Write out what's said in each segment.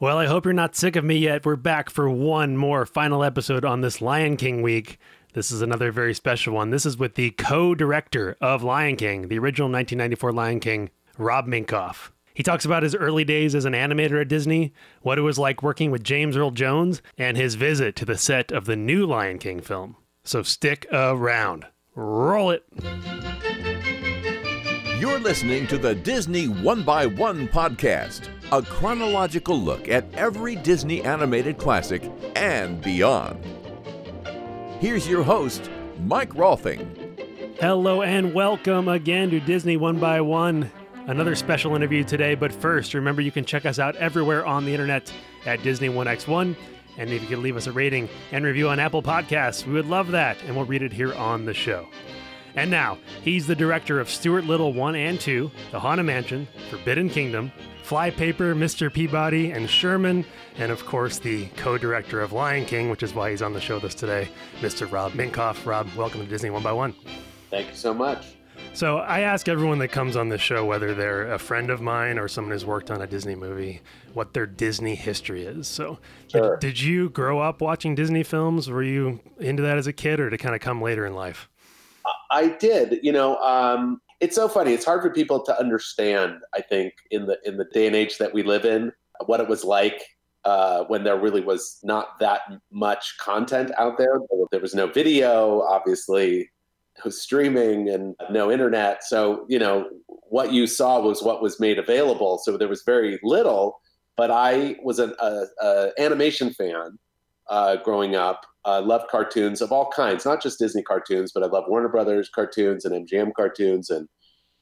Well, I hope you're not sick of me yet. We're back for one more final episode on this Lion King week. This is another very special one. This is with the co director of Lion King, the original 1994 Lion King, Rob Minkoff. He talks about his early days as an animator at Disney, what it was like working with James Earl Jones, and his visit to the set of the new Lion King film. So stick around. Roll it. You're listening to the Disney One by One podcast, a chronological look at every Disney animated classic and beyond. Here's your host, Mike Rolfing. Hello and welcome again to Disney One by One. Another special interview today, but first, remember you can check us out everywhere on the internet at Disney 1x1. And if you could leave us a rating and review on Apple Podcasts, we would love that, and we'll read it here on the show. And now, he's the director of Stuart Little 1 and 2, The Haunted Mansion, Forbidden Kingdom, Flypaper, Mr. Peabody, and Sherman, and of course the co-director of Lion King, which is why he's on the show with us today, Mr. Rob Minkoff. Rob, welcome to Disney One by One. Thank you so much. So I ask everyone that comes on this show, whether they're a friend of mine or someone who's worked on a Disney movie, what their Disney history is. So Sure. did, did you grow up watching Disney films? Were you into that as a kid or did it kind of come later in life? I did. You know, um, it's so funny. It's hard for people to understand. I think in the in the day and age that we live in, what it was like uh, when there really was not that much content out there. There was no video, obviously, no streaming, and no internet. So you know, what you saw was what was made available. So there was very little. But I was an a, a animation fan uh, growing up. Uh, loved cartoons of all kinds, not just Disney cartoons, but I love Warner Brothers cartoons and MGM cartoons. And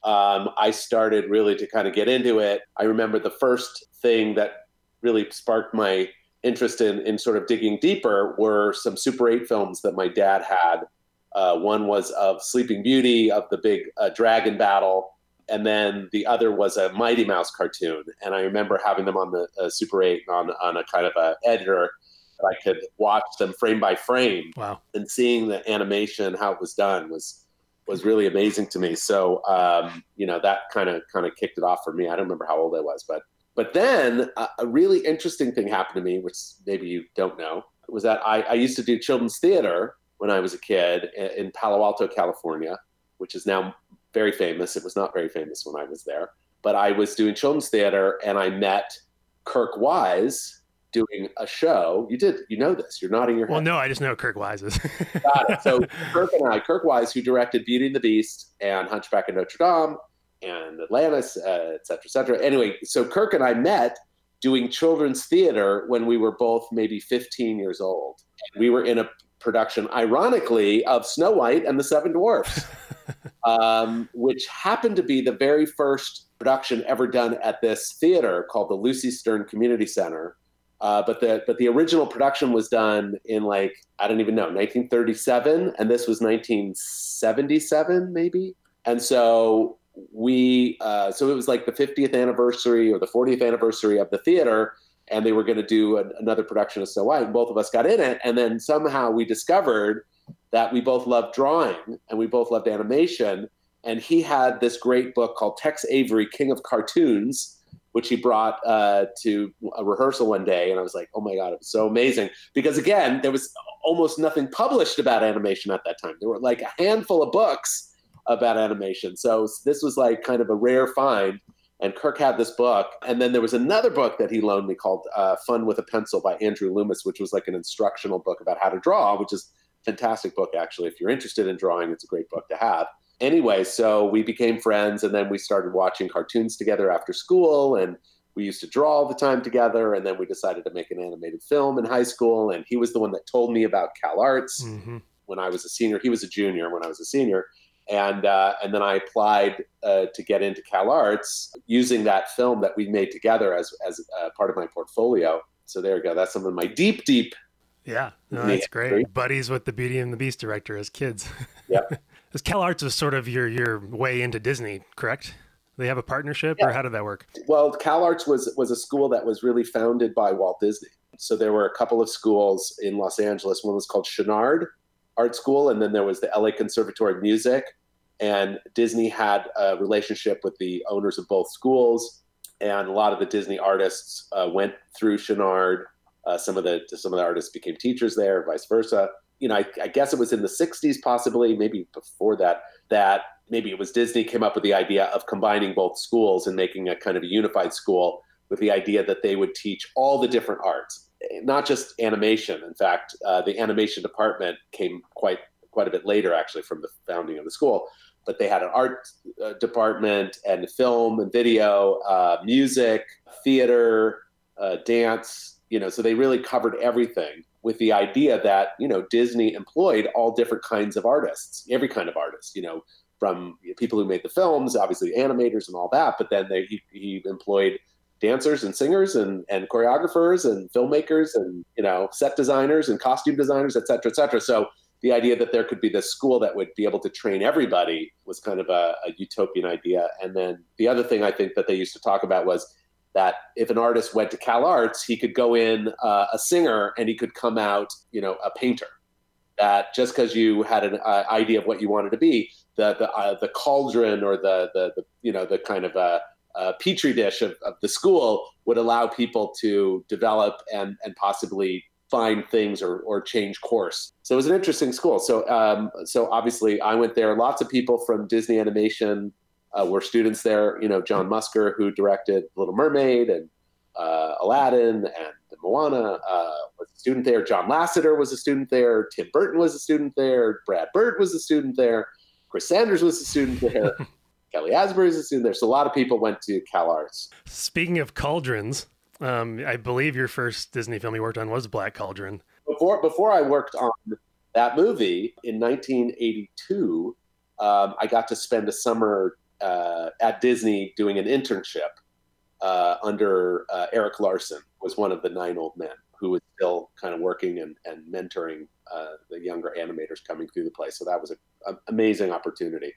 um, I started really to kind of get into it. I remember the first thing that really sparked my interest in, in sort of digging deeper were some Super 8 films that my dad had. Uh, one was of Sleeping Beauty, of the big uh, dragon battle, and then the other was a Mighty Mouse cartoon. And I remember having them on the uh, Super 8 on, on a kind of a editor I could watch them frame by frame. Wow. and seeing the animation how it was done was was really amazing to me. So um, you know that kind of kind of kicked it off for me. I don't remember how old i was but but then a, a really interesting thing happened to me which maybe you don't know was that I, I used to do children's theater when i was a kid in palo alto california which is now very famous. It was not very famous when i was there but i was doing children's theater and i met kirk wise doing a show you did you know this you're nodding your head Well, no, I just know Kirk Wise is. Got it. So Kirk and I, Kirk Wise, who directed Beauty and the Beast and Hunchback of Notre Dame and Atlantis, uh, et cetera, et cetera. Anyway, so Kirk and I met doing children's theater when we were both maybe 15 years old. We were in a production, ironically, of Snow White and the Seven Dwarfs, um, which happened to be the very first production ever done at this theater called the Lucy Stern Community Center. Uh, but the but the original production was done in like I don't even know 1937, and this was 1977 maybe. And so we uh, so it was like the 50th anniversary or the 40th anniversary of the theater, and they were going to do an, another production of Snow White. And both of us got in it, and then somehow we discovered that we both loved drawing and we both loved animation. And he had this great book called Tex Avery, King of Cartoons, which he brought uh, to a rehearsal one day. And I was like, oh my God, it was so amazing. Because again, there was almost nothing published about animation at that time. There were like a handful of books about animation. So this was like kind of a rare find. And Kirk had this book. And then there was another book that he loaned me called uh, Fun with a Pencil by Andrew Loomis, which was like an instructional book about how to draw, which is a fantastic book, actually. If you're interested in drawing, it's a great book to have anyway, so we became friends, and then we started watching cartoons together after school, and we used to draw all the time together. And then we decided to make an animated film in high school, and he was the one that told me about Cal Arts hmm when I was a senior. He was a junior when I was a senior, and uh, and then I applied uh, to get into Cal Arts using that film that we made together as as uh, part of my portfolio. So there you go. That's some of my deep, deep. Yeah, no, that's great. great. Buddies with the Beauty and the Beast director as kids. Yep. Because Cal Arts was sort of your your way into Disney, correct? They have a partnership, or how did that work? Well, Cal Arts was was a school that was really founded by Walt Disney. So there were a couple of schools in Los Angeles. One was called Chouinard Art School, and then there was the LA Conservatory of Music. And Disney had a relationship with the owners of both schools. and a lot of the Disney artists uh, went through Chouinard. Uh, some of the some of the artists became teachers there, vice versa. You know, I, I guess it was in the '60s, possibly, maybe before that, that maybe it was Disney came up with the idea of combining both schools and making a kind of a unified school with the idea that they would teach all the different arts, not just animation. In fact, uh, the animation department came quite quite a bit later, actually, from the founding of the school. But they had an art uh, department and film and video, uh, music, theater, uh, dance. You know, so they really covered everything with the idea that you know Disney employed all different kinds of artists, every kind of artist. You know, from people who made the films, obviously animators and all that, but then they, he, he employed dancers and singers and, and choreographers and filmmakers and you know set designers and costume designers, et cetera, et cetera. So the idea that there could be this school that would be able to train everybody was kind of a, a utopian idea. And then the other thing I think that they used to talk about was that if an artist went to Cal Arts, he could go in uh, a singer and he could come out, you know, a painter. That just because you had an uh, idea of what you wanted to be, the the uh, the cauldron or the, the, the you know the kind of a, a petri dish of, of the school would allow people to develop and and possibly find things or, or change course. So it was an interesting school. So um, so obviously I went there. Lots of people from Disney Animation uh, were students there. You know, John Musker, who directed Little Mermaid and uh, Aladdin and Moana, uh, was a student there. John Lasseter was a student there. Tim Burton was a student there. Brad Bird was a student there. Chris Sanders was a student there. Kelly Asbury was a student there. So a lot of people went to Cal Arts. Speaking of cauldrons, um, I believe your first Disney film you worked on was Black Cauldron. Before before I worked on that movie in 1982, um, I got to spend a summer uh, at Disney doing an internship uh, under uh, Eric Larson, was one of the nine old men who was still kind of working and, and mentoring uh, the younger animators coming through the place. So that was an amazing opportunity.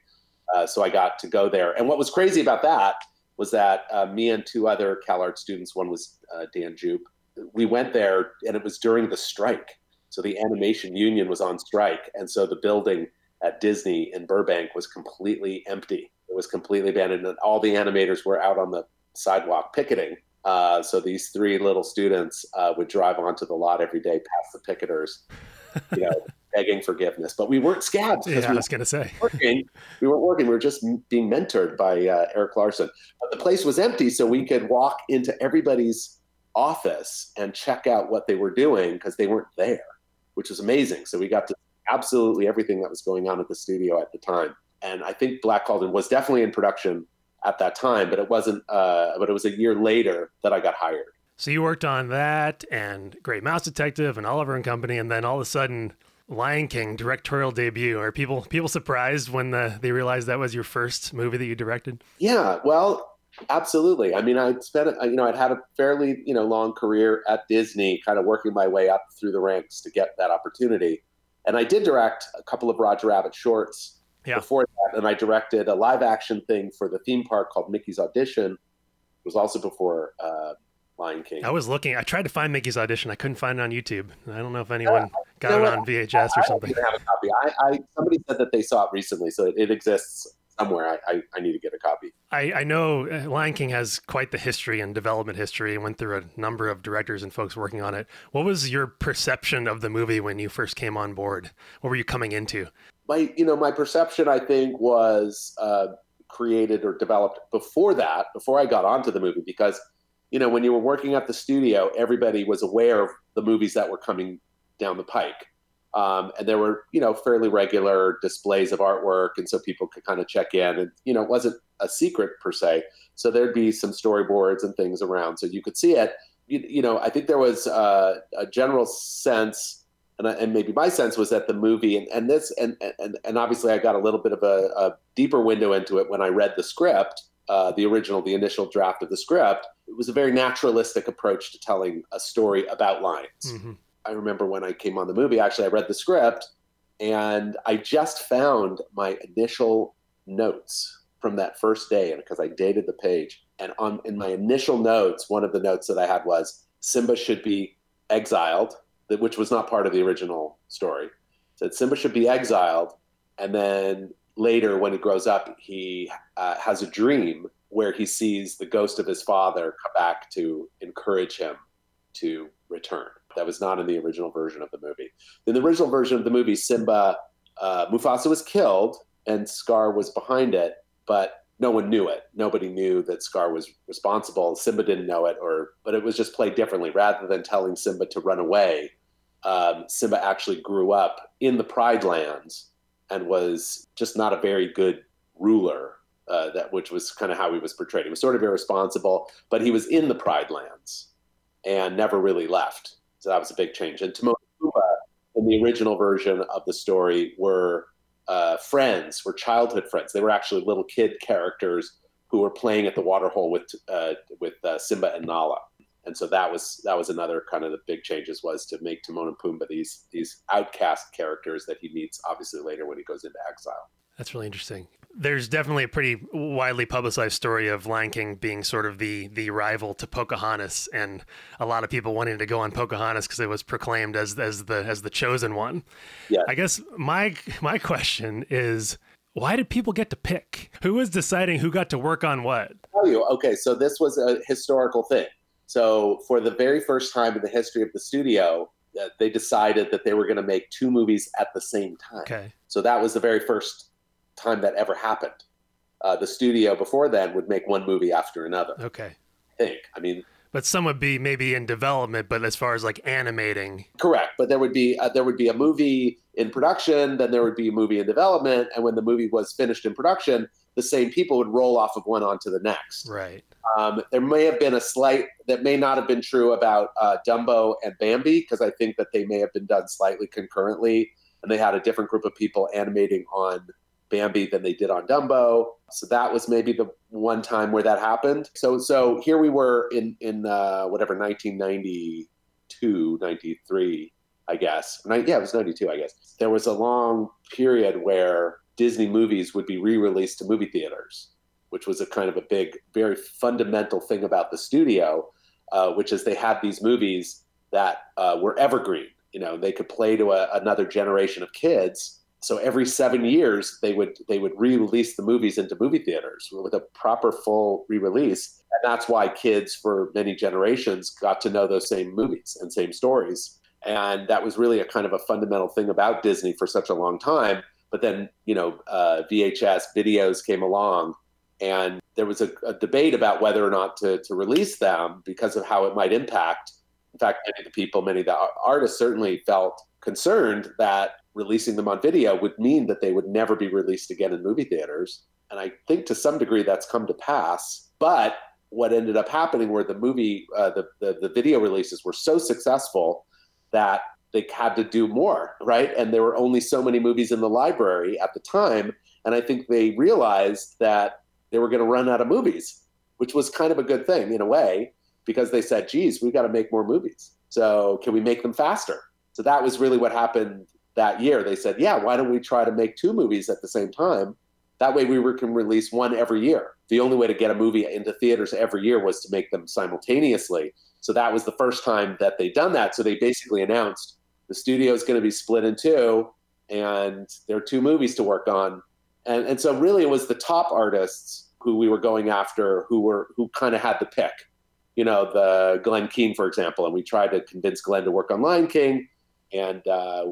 Uh, so I got to go there. And what was crazy about that was that uh, me and two other CalArts students, one was Dan Jeup, we went there and it was during the strike. So the animation union was on strike. And so the building at Disney in Burbank was completely empty. It was completely abandoned. And all the animators were out on the sidewalk picketing uh, so these three little students uh, would drive onto the lot every day past the picketers, you know, begging forgiveness. But we weren't scabs. Yeah, we I was going to say. Working. We weren't working. We were just being mentored by uh, Eric Larson. But the place was empty, so we could walk into everybody's office and check out what they were doing because they weren't there, which was amazing. So we got to absolutely everything that was going on at the studio at the time. And I think Black Cauldron was definitely in production at that time, but it wasn't. Uh, but it was a year later that I got hired. So you worked on that and Great Mouse Detective and Oliver and Company, and then all of a sudden, Lion King directorial debut. Are people people surprised when the, they realized that was your first movie that you directed? Yeah, well, absolutely. I mean, I'd spent you know I'd had a fairly you know long career at Disney, kind of working my way up through the ranks to get that opportunity, and I did direct a couple of Roger Rabbit shorts yeah. before that, and I directed a live action thing for the theme park called Mickey's Audition. It was also before uh, Lion King. I was looking. I tried to find Mickey's Audition. I couldn't find it on YouTube. I don't know if anyone got you know it on VHS or something. I have a copy. I, I, somebody said that they saw it recently, so it, it exists somewhere. I, I, I, need to get a copy. I, I know uh, Lion King has quite the history and development history and went through a number of directors and folks working on it. What was your perception of the movie when you first came on board? What were you coming into? my you know my perception I think was uh, created or developed before that, before I got onto the movie, because you know when you were working at the studio, everybody was aware of the movies that were coming down the pike. Um, and there were, you know, fairly regular displays of artwork, and so people could kind of check in, and you know, it wasn't a secret per se. So there'd be some storyboards and things around, so you could see it. You, you know, I think there was uh, a general sense and, and maybe my sense was that the movie and, and this and, and and obviously I got a little bit of a, a deeper window into it when I read the script, uh, the original, the initial draft of the script. It was a very naturalistic approach to telling a story about lions. Mm-hmm. I remember when I came on the movie, actually, I read the script and I just found my initial notes from that first day, and because I dated the page, and on in my initial notes, one of the notes that I had was Simba should be exiled which was not part of the original story. Said Simba should be exiled, and then later when he grows up, he uh, has a dream where he sees the ghost of his father come back to encourage him to return. That was not in the original version of the movie. In the original version of the movie, Simba, uh, Mufasa was killed and Scar was behind it, but no one knew it. Nobody knew that Scar was responsible. Simba didn't know it, or but it was just played differently. Rather than telling Simba to run away, um, Simba actually grew up in the Pride Lands and was just not a very good ruler. Uh, that which was kind of how he was portrayed. He was sort of irresponsible, but he was in the Pride Lands and never really left. So that was a big change. And Timon and Pumbaa in the original version of the story were uh, friends, were childhood friends. They were actually little kid characters who were playing at the waterhole with uh, with uh, Simba and Nala. And so that was that was another kind of the big changes was to make Timon and Pumbaa these these outcast characters that he meets obviously later when he goes into exile. That's really interesting there's definitely a pretty widely publicized story of Lion King being sort of the the rival to Pocahontas, and a lot of people wanting to go on Pocahontas because it was proclaimed as as the as the chosen one. Yeah. I guess my my question is, why did people get to pick? Who was deciding who got to work on what? I'll tell you. Okay, so this was a historical thing. So for the very first time in the history of the studio, uh, they decided that they were going to make two movies at the same time. Okay. So that was the very first time that ever happened. Uh, the studio before then would make one movie after another. Okay. I think. I mean, but some would be maybe in development, but as far as like animating, correct. But there would be uh, there would be a movie in production, then there would be a movie in development, and when the movie was finished in production, the same people would roll off of one onto the next. Right. Um, there may have been a slight that may not have been true about uh, Dumbo and Bambi because I think that they may have been done slightly concurrently, and they had a different group of people animating on Bambi than they did on Dumbo. So that was maybe the one time where that happened. So so here we were in in uh, whatever 1992, 93, I guess. Yeah, it was 92, I guess. There was a long period where Disney movies would be re-released to movie theaters, which was a kind of a big, very fundamental thing about the studio, uh, which is they had these movies that uh, were evergreen. You know, they could play to a, another generation of kids. So every seven years they would they would re-release the movies into movie theaters with a proper full re-release. And that's why kids for many generations got to know those same movies and same stories. And that was really a kind of a fundamental thing about disney for such a long time. But then you know uh, vhs videos came along and there was a, a debate about whether or not to, to release them because of how it might impact in fact many of the people many of the artists certainly felt concerned that releasing them on video would mean that they would never be released again in movie theaters. And I think to some degree that's come to pass. But what ended up happening were the movie, uh, the, the, the video releases were so successful that they had to do more, right? And there were only so many movies in the library at the time. And I think they realized that they were going to run out of movies, which was kind of a good thing in a way, because they said, geez, we've got to make more movies. So can we make them faster? So that was really what happened that year, they said, yeah, why don't we try to make two movies at the same time? That way we can release one every year. The only way to get a movie into theaters every year was to make them simultaneously. So that was the first time that they'd done that. So they basically announced the studio is going to be split in two and there are two movies to work on. And, and so really it was the top artists who we were going after who were who kind of had the pick. You know, the Glenn Keane, for example, and we tried to convince Glenn to work on Lion King, and uh,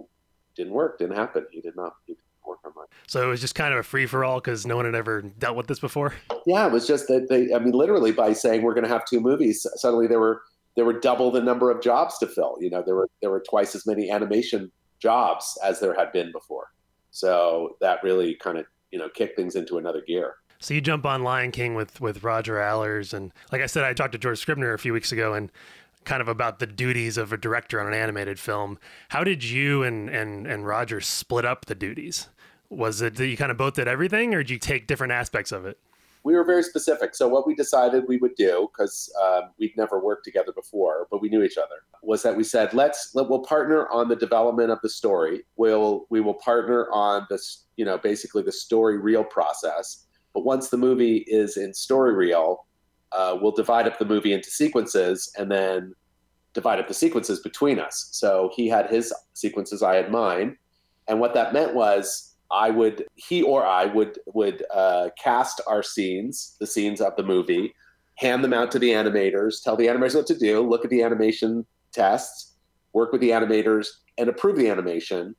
didn't work, didn't happen. He did not. He didn't work on mine. So it was just kind of a free for all because no one had ever dealt with this before. Yeah, it was just that they. I mean, literally by saying we're going to have two movies, suddenly there were there were double the number of jobs to fill. You know, there were there were twice as many animation jobs as there had been before. So that really kind of you know kick things into another gear. So you jump on Lion King with with Roger Allers, and like I said, I talked to George Scribner a few weeks ago, and kind of about the duties of a director on an animated film. How did you and and and Roger split up the duties? Was it that you kind of both did everything, or did you take different aspects of it? We were very specific. So what we decided we would do, because um, we'd never worked together before, but we knew each other, was that we said let's let, we'll partner on the development of the story. We'll we will partner on this, you know, basically the story reel process. But once the movie is in story reel, uh, we'll divide up the movie into sequences and then divide up the sequences between us. So he had his sequences, I had mine. And what that meant was I would he or I would would uh, cast our scenes, the scenes of the movie, hand them out to the animators, tell the animators what to do, look at the animation tests, work with the animators, and approve the animation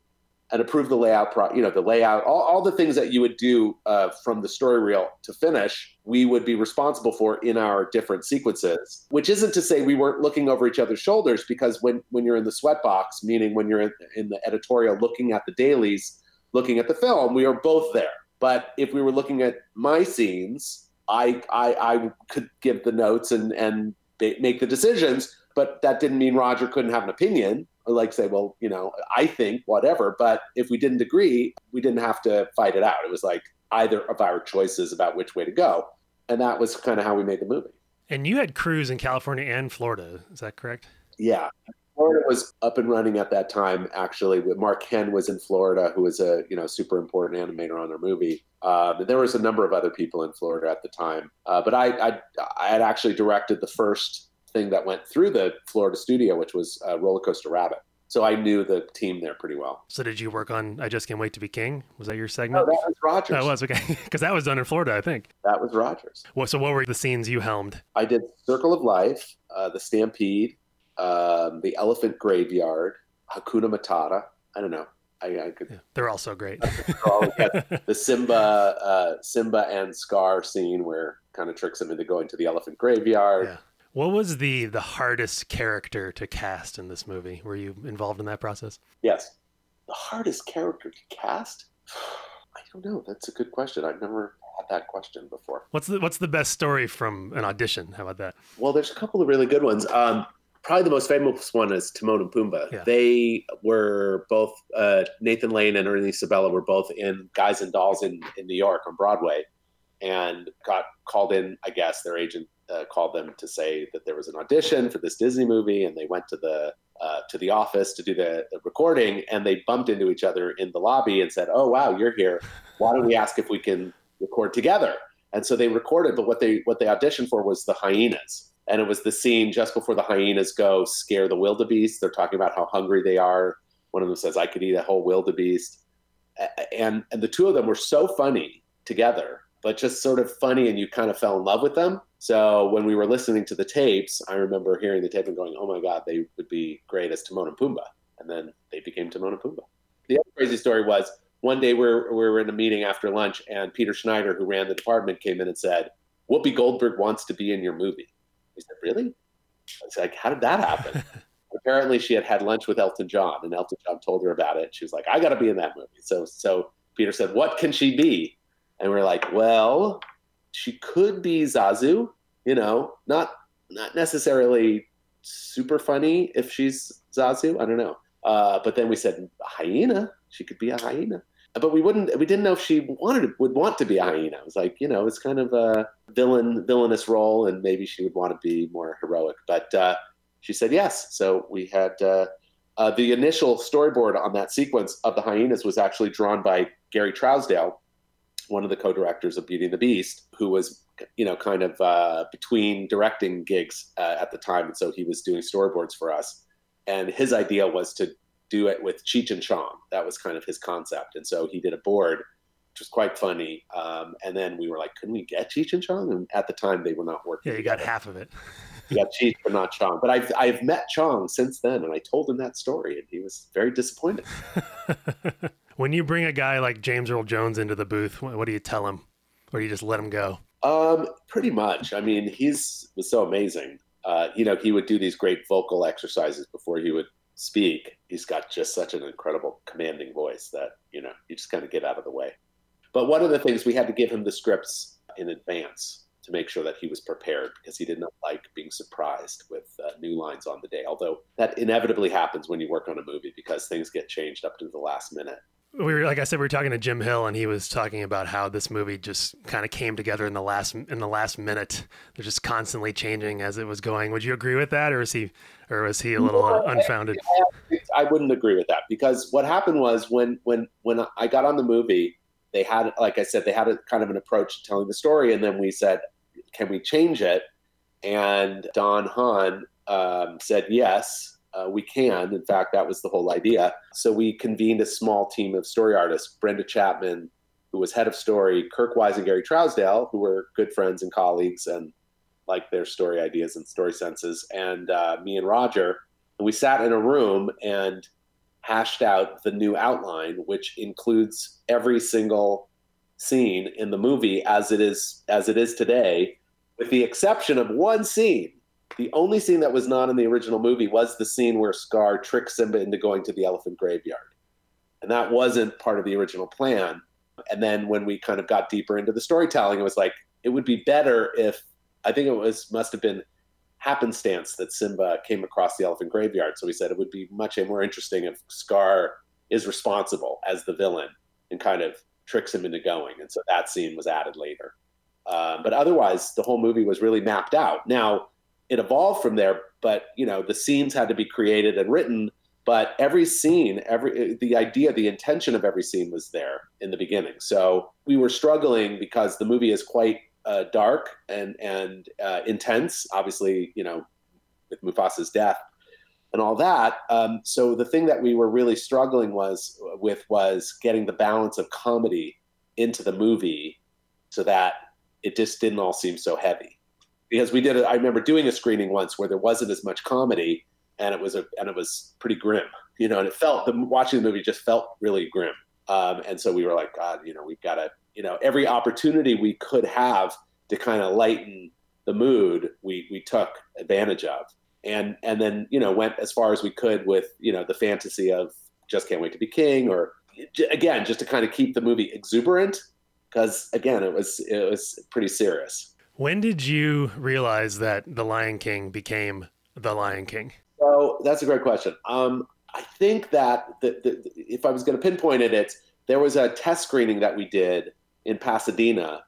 and approve the layout, pro- you know, the layout, all, all the things that you would do uh, from the story reel to finish, we would be responsible for in our different sequences. Which isn't to say we weren't looking over each other's shoulders, because when when you're in the sweatbox, meaning when you're in, in the editorial looking at the dailies, looking at the film, we are both there. But if we were looking at my scenes, I I, I could give the notes and and make the decisions, but that didn't mean Roger couldn't have an opinion like say, well, you know, I think whatever. But if we didn't agree, we didn't have to fight it out. It was like either of our choices about which way to go. And that was kind of how we made the movie. And you had crews in California and Florida. Is that correct? Yeah. Florida was up and running at that time. Actually, Mark Henn was in Florida, who was a you know super important animator on our movie. Um, and there was a number of other people in Florida at the time. Uh, but I, I I had actually directed the first thing that went through the Florida studio, which was uh, Roller Coaster Rabbit. So I knew the team there pretty well. So did you work on I Just Can't Wait to Be King? Was that your segment? No, that was Rogers. That was okay, because that was done in Florida, I think. That was Rogers. Well, so what were the scenes you helmed? I did Circle of Life, uh, the Stampede, um, the Elephant Graveyard, Hakuna Matata. I don't know. I, I could. Yeah, they're all so great. the Simba, uh, Simba and Scar scene where kind of tricks him into going to the elephant graveyard. Yeah. What was the the hardest character to cast in this movie? Were you involved in that process? Yes. The hardest character to cast? I don't know. That's a good question. I've never had that question before. What's the What's the best story from an audition? How about that? Well, there's a couple of really good ones. Um, probably the most famous one is Timon and Pumbaa. Yeah. They were both uh, Nathan Lane and Ernie Sabella were both in Guys and Dolls in in New York on Broadway, and got called in. I guess their agent uh, called them to say that there was an audition for this Disney movie, and they went to the uh, to the office to do the, the, recording, and they bumped into each other in the lobby and said, "Oh wow, you're here. Why don't we ask if we can record together?" And so they recorded, but what they what they auditioned for was the hyenas, and it was the scene just before the hyenas go scare the wildebeest. They're talking about how hungry they are. One of them says, "I could eat a whole wildebeest," and and the two of them were so funny together but just sort of funny and you kind of fell in love with them. So when we were listening to the tapes, I remember hearing the tape and going, oh my God, they would be great as Timon and Pumbaa. And then they became Timon and Pumbaa. The other crazy story was one day we were, we were in a meeting after lunch and Peter Schneider, who ran the department, came in and said, Whoopi Goldberg wants to be in your movie. He said, really? I was like, how did that happen? Apparently she had had lunch with Elton John and Elton John told her about it. She was like, I got to be in that movie. So, so Peter said, what can she be? and we're like, well, she could be Zazu, you know, not not necessarily super funny if she's Zazu. I don't know. Uh, but then we said hyena. She could be a hyena. But we wouldn't. We didn't know if she wanted would want to be a hyena. It was like you know, it's kind of a villain villainous role, and maybe she would want to be more heroic. But uh, she said yes. So we had uh, uh the initial storyboard on that sequence of the hyenas was actually drawn by Gary Trousdale, one of the co-directors of Beauty and the Beast, who was you know kind of uh, between directing gigs uh, at the time, and so he was doing storyboards for us. And his idea was to do it with Cheech and Chong. That was kind of his concept, and so he did a board, which was quite funny. Um, and then we were like, "Couldn't we get Cheech and Chong?" And at the time, they were not working. Yeah, you together. got half of it. you got Cheech, but not Chong. But I've I've met Chong since then, and I told him that story, and he was very disappointed. When you bring a guy like James Earl Jones into the booth, what do you tell him, or do you just let him go? Um, pretty much. I mean, he's was so amazing. Uh, you know, he would do these great vocal exercises before he would speak. He's got just such an incredible commanding voice that you know you just kind of get out of the way. But one of the things we had to give him the scripts in advance to make sure that he was prepared because he did not like being surprised with uh, new lines on the day. Although that inevitably happens when you work on a movie because things get changed up to the last minute we were like I said, we were talking to Jim Hill, and he was talking about how this movie just kind of came together in the last in the last minute. They're just constantly changing as it was going. Would you agree with that, or is he, or was he a little no, unfounded? I, I, wouldn't agree with that because what happened was when when when I got on the movie, they had, like I said, they had a kind of an approach to telling the story, and then we said, "Can we change it?" And Don Hahn um, said yes uh, we can. In fact, that was the whole idea. So we convened a small team of story artists Brenda Chapman, who was head of story, Kirk Wise and Gary Trousdale, who were good friends and colleagues and like their story ideas and story senses, and uh, me and Roger. And we sat in a room and hashed out the new outline, which includes every single scene in the movie as it is as it is today, with the exception of one scene. The only scene that was not in the original movie was the scene where Scar tricks Simba into going to the elephant graveyard. And that wasn't part of the original plan. And then when we kind of got deeper into the storytelling, it was like it would be better if I think it was must have been happenstance that Simba came across the elephant graveyard. So we said it would be much more interesting if Scar is responsible as the villain and kind of tricks him into going. And so that scene was added later. Um, but otherwise, the whole movie was really mapped out. Now, it evolved from there, but you know, the scenes had to be created and written. But every scene, every the idea, the intention of every scene was there in the beginning. So we were struggling because the movie is quite uh, dark and and uh, intense. Obviously, you know, with Mufasa's death and all that. Um, so the thing that we were really struggling was with was getting the balance of comedy into the movie, so that it just didn't all seem so heavy. Because we did, I remember doing a screening once where there wasn't as much comedy, and it was a and it was pretty grim, you know. And it felt the watching the movie just felt really grim. Um, and so we were like, God, you know, we've got to, you know, every opportunity we could have to kind of lighten the mood, we we took advantage of and and then you know went as far as we could with you know the fantasy of just can't wait to be king or again just to kind of keep the movie exuberant because again it was it was pretty serious when did you realize that the lion king became the lion king? So that's a great question. Um, i think that the, the, if i was going to pinpoint it there was a test screening that we did in pasadena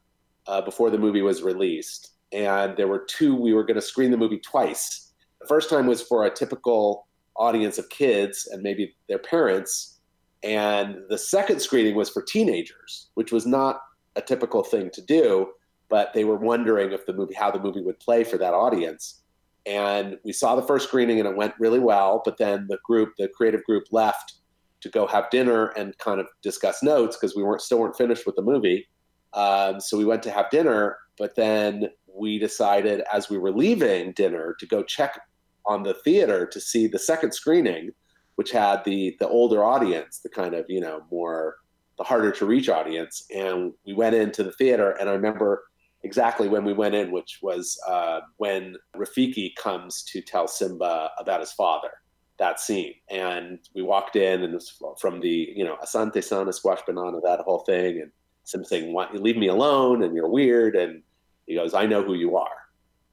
uh, before the movie was released. And there were two we were going to screen the movie twice. The first time was for a typical audience of kids and maybe their parents. And the second screening was for teenagers, which was not a typical thing to do, but they were wondering if the movie, how the movie would play for that audience. And we saw the first screening and it went really well. But then the group, the creative group left to go have dinner and kind of discuss notes because we weren't still weren't finished with the movie. Um, so we went to have dinner, but then we decided as we were leaving dinner to go check on the theater to see the second screening, which had the the older audience, the kind of you know more the harder to reach audience. And we went into the theater, and I remember exactly when we went in, which was uh, when Rafiki comes to tell Simba about his father. That scene, and we walked in, and from the you know Asante Sana squash banana, that whole thing, and Simba saying, "Why you leave me alone?" and you're weird, and he goes, "I know who you are,"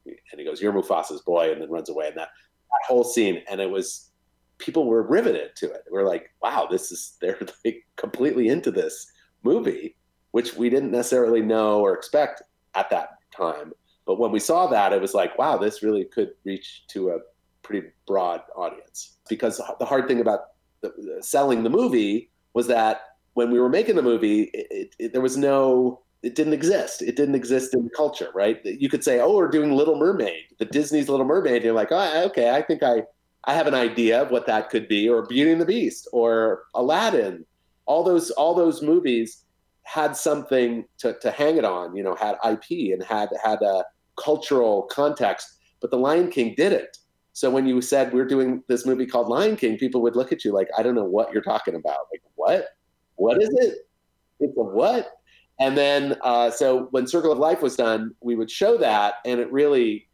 and he goes, "You're Mufasa's boy," and then runs away. And that that whole scene, and it was people were riveted to it. We're like, "Wow, this is they're like completely into this movie," which we didn't necessarily know or expect at that time. But when we saw that, it was like, "Wow, this really could reach to a pretty broad audience." Because the hard thing about the, selling the movie was that when we were making the movie, it, it, it, there was no it didn't exist. It didn't exist in culture, right? You could say, "Oh, we're doing Little Mermaid, the Disney's Little Mermaid." And you're like, "Oh, okay, I think I I have an idea of what that could be," or Beauty and the Beast, or Aladdin. All those all those movies had something to, to hang it on, you know, had IP and had had a cultural context. But The Lion King didn't. So when you said we're doing this movie called Lion King, people would look at you like, I don't know what you're talking about. Like, what? What is it? It's a what? And then, uh, so when Circle of Life was done, we would show that, and it really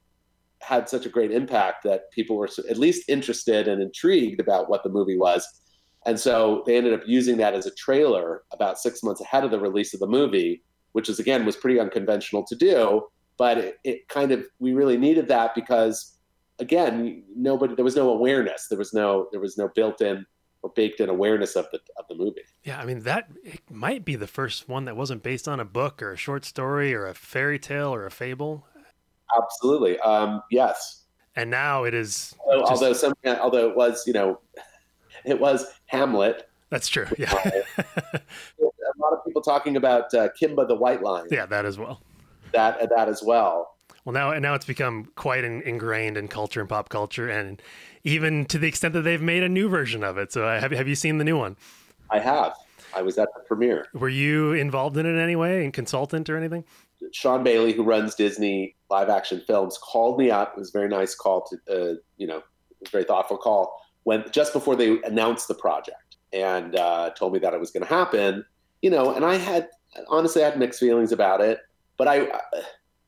had such a great impact that people were at least interested and intrigued about what the movie was. And so they ended up using that as a trailer about six months ahead of the release of the movie, which is again was pretty unconventional to do. But it, it kind of we really needed that because again, nobody there was no awareness, there was no there was no built-in or baked in awareness of the of the movie. Yeah, I mean that might be the first one that wasn't based on a book or a short story or a fairy tale or a fable. Absolutely, um, yes. And now it is. Although, just... although some, although it was, you know, it was Hamlet. That's true. Yeah. a lot of people talking about uh, Kimba the White Lion. Yeah, that as well. That that as well. Well, now and now it's become quite in, ingrained in culture and pop culture, and even to the extent that they've made a new version of it. So, uh, have have you seen the new one? I have. I was at the premiere. Were you involved in it in any way, and consultant or anything? Sean Bailey, who runs Disney live action films, called me up. It was a very nice call to, uh, you know, very thoughtful call when just before they announced the project and uh, told me that it was going to happen. You know, and I had honestly I had mixed feelings about it, but I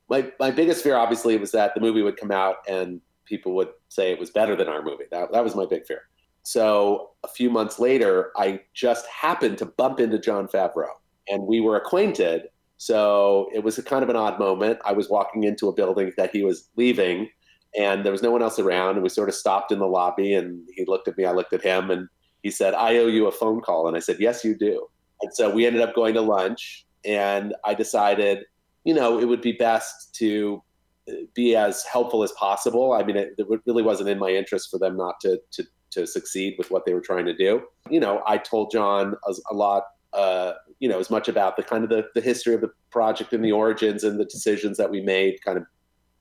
my my biggest fear obviously was that the movie would come out and people would say it was better than our movie. That that was my big fear. So a few months later, I just happened to bump into Jon Favreau, and we were acquainted. So it was a kind of an odd moment. I was walking into a building that he was leaving, and there was no one else around. And we sort of stopped in the lobby, and he looked at me. I looked at him, and he said, "I owe you a phone call." And I said, "Yes, you do." And so we ended up going to lunch, and I decided you know, it would be best to uh, be as helpful as possible. I mean, it, it really wasn't in my interest for them not to, to, to succeed with what they were trying to do. You know, I told John a, a lot, uh, you know, as much about the kind of the, the history of the project and the origins and the decisions that we made, kind of,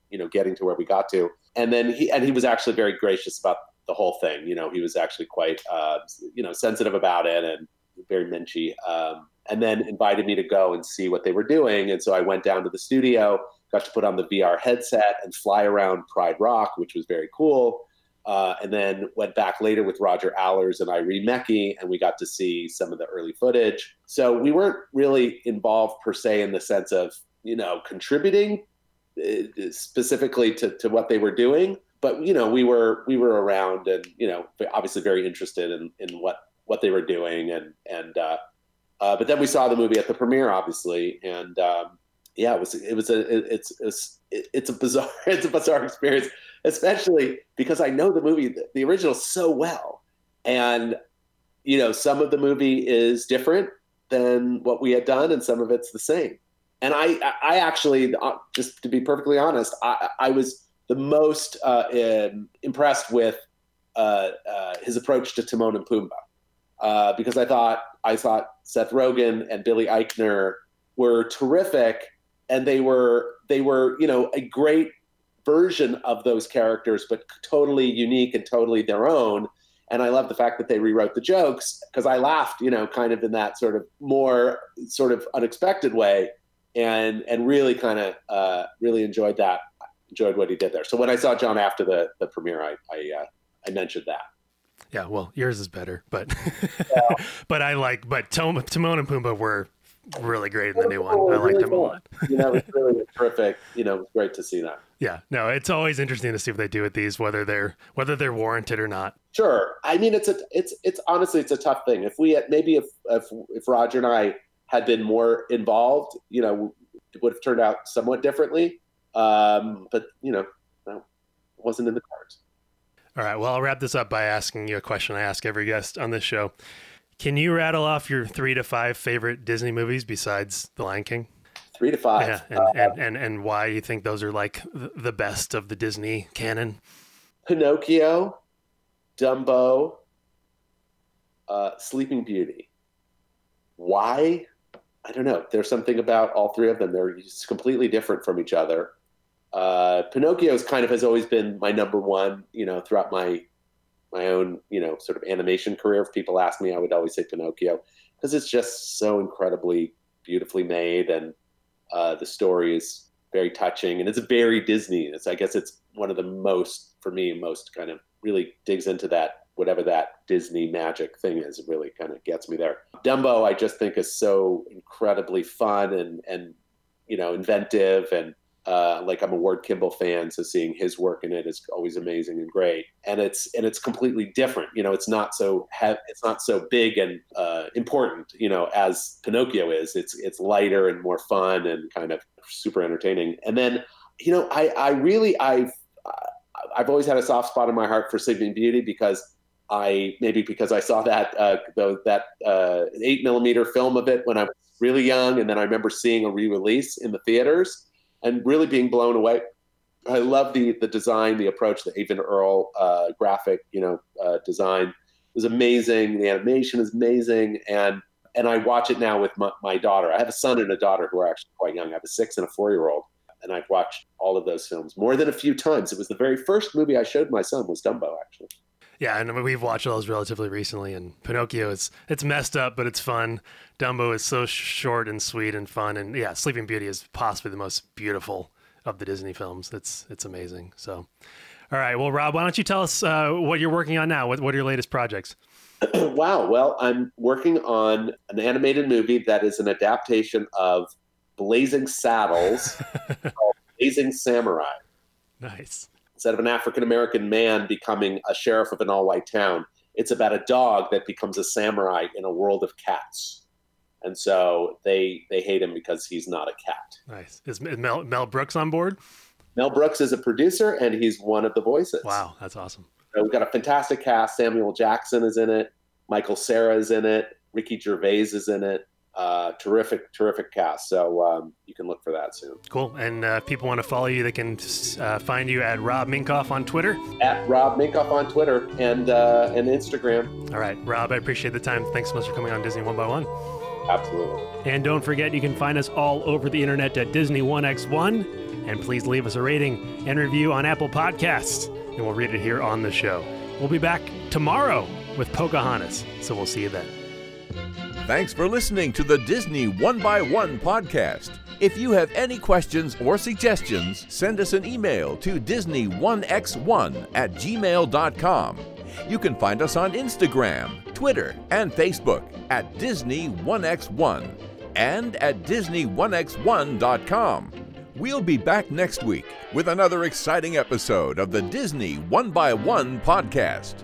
you know, getting to where we got to. And then he, and he was actually very gracious about the whole thing. You know, he was actually quite, uh, you know, sensitive about it and very minchy. Um, and then invited me to go and see what they were doing. And so I went down to the studio, got to put on the VR headset and fly around Pride Rock, which was very cool. Uh, and then went back later with Roger Allers and Irene Mecchi, and we got to see some of the early footage. So we weren't really involved per se in the sense of you know contributing specifically to, to what they were doing, but you know we were we were around and you know obviously very interested in, in what what they were doing and and uh, uh, but then we saw the movie at the premiere, obviously, and um, yeah, it was it was a it, it's it's it's a bizarre it's a bizarre experience, especially because I know the movie the original so well, and you know some of the movie is different than what we had done, and some of it's the same. And I I actually uh, just to be perfectly honest, I, I was the most uh, impressed with uh, uh, his approach to Timon and Pumbaa uh, because I thought I thought Seth Rogen and Billy Eichner were terrific, and they were they were you know a great version of those characters, but totally unique and totally their own. And I love the fact that they rewrote the jokes because I laughed, you know, kind of in that sort of more sort of unexpected way, and and really kind of uh, really enjoyed that, enjoyed what he did there. So when I saw John after the the premiere, I I, uh, I mentioned that. Yeah, well, yours is better, but yeah. but I like but Tom, Timon and Pumbaa were really great in the new one. I liked really them a lot. you know, it's really terrific. You know, it was great to see that. Yeah, no, it's always interesting to see what they do with these, whether they're whether they're warranted or not. Sure, I mean, it's a it's it's honestly it's a tough thing. If we had, maybe if if if Roger and I had been more involved, you know, it would have turned out somewhat differently. Um, but you know, no, it wasn't in the cards. All right. Well, I'll wrap this up by asking you a question I ask every guest on this show. Can you rattle off your three to five favorite Disney movies besides The Lion King? Three to five. Yeah, and, uh, and, and, and why you think those are like the best of the Disney canon? Pinocchio, Dumbo, uh, Sleeping Beauty. Why? I don't know. There's something about all three of them. They're just completely different from each other. Uh, Pinocchio's kind of has always been my number one, you know, throughout my my own, you know, sort of animation career. If people ask me, I would always say Pinocchio because it's just so incredibly beautifully made, and uh, the story is very touching, and it's very Disney. It's I guess it's one of the most for me most kind of really digs into that whatever that Disney magic thing is. It really kind of gets me there. Dumbo, I just think is so incredibly fun and and you know inventive and uh, like I'm a Ward Kimball fan, so seeing his work in it is always amazing and great. And it's and it's completely different. You know, it's not so it's not so big and uh, important. You know, as Pinocchio is. It's it's lighter and more fun and kind of super entertaining. And then, you know, I I really I've I've always had a soft spot in my heart for Sleeping Beauty because I maybe because I saw that uh, the, that uh, eight millimeter film of it when I was really young, and then I remember seeing a re-release in the theaters and really being blown away. I love the the design, the approach, the Eyvind Earle uh, graphic, you know, uh, design was amazing. The animation is amazing, and and I watch it now with my, my, daughter. I have a son and a daughter who are actually quite young. I have a six and a four year old, and I've watched all of those films more than a few times. It was the very first movie I showed my son was Dumbo, actually. Yeah, and we've watched those relatively recently. And Pinocchio is it's messed up, but it's fun. Dumbo is so short and sweet and fun. And yeah, Sleeping Beauty is possibly the most beautiful of the Disney films. It's it's amazing. So, all right, well, Rob, why don't you tell us uh, what you're working on now? What what are your latest projects? wow. Well, I'm working on an animated movie that is an adaptation of Blazing Saddles called Blazing Samurai. Nice instead of an African American man becoming a sheriff of an all white town, it's about a dog that becomes a samurai in a world of cats. And so they they hate him because he's not a cat. Nice. Is Mel, Mel Brooks on board? Mel Brooks is a producer and he's one of the voices. Wow, that's awesome. So we've got a fantastic cast. Samuel Jackson is in it. Michael Cera is in it. Ricky Gervais is in it uh, terrific, terrific cast. So um, you can look for that soon. Cool. And uh, if people want to follow you, they can uh, find you at Rob Minkoff on Twitter. At Rob Minkoff on Twitter and uh, and Instagram. All right, Rob. I appreciate the time. Thanks so much for coming on Disney One by One. Absolutely. And don't forget, you can find us all over the internet at Disney One X One. And please leave us a rating and review on Apple Podcasts, and we'll read it here on the show. We'll be back tomorrow with Pocahontas, so we'll see you then. Thanks for listening to the Disney One by One podcast. If you have any questions or suggestions, send us an email to Disney1x1 at gmail.com. You can find us on Instagram, Twitter, and Facebook at Disney1x1 and at Disney1x1.com. We'll be back next week with another exciting episode of the Disney One by One podcast.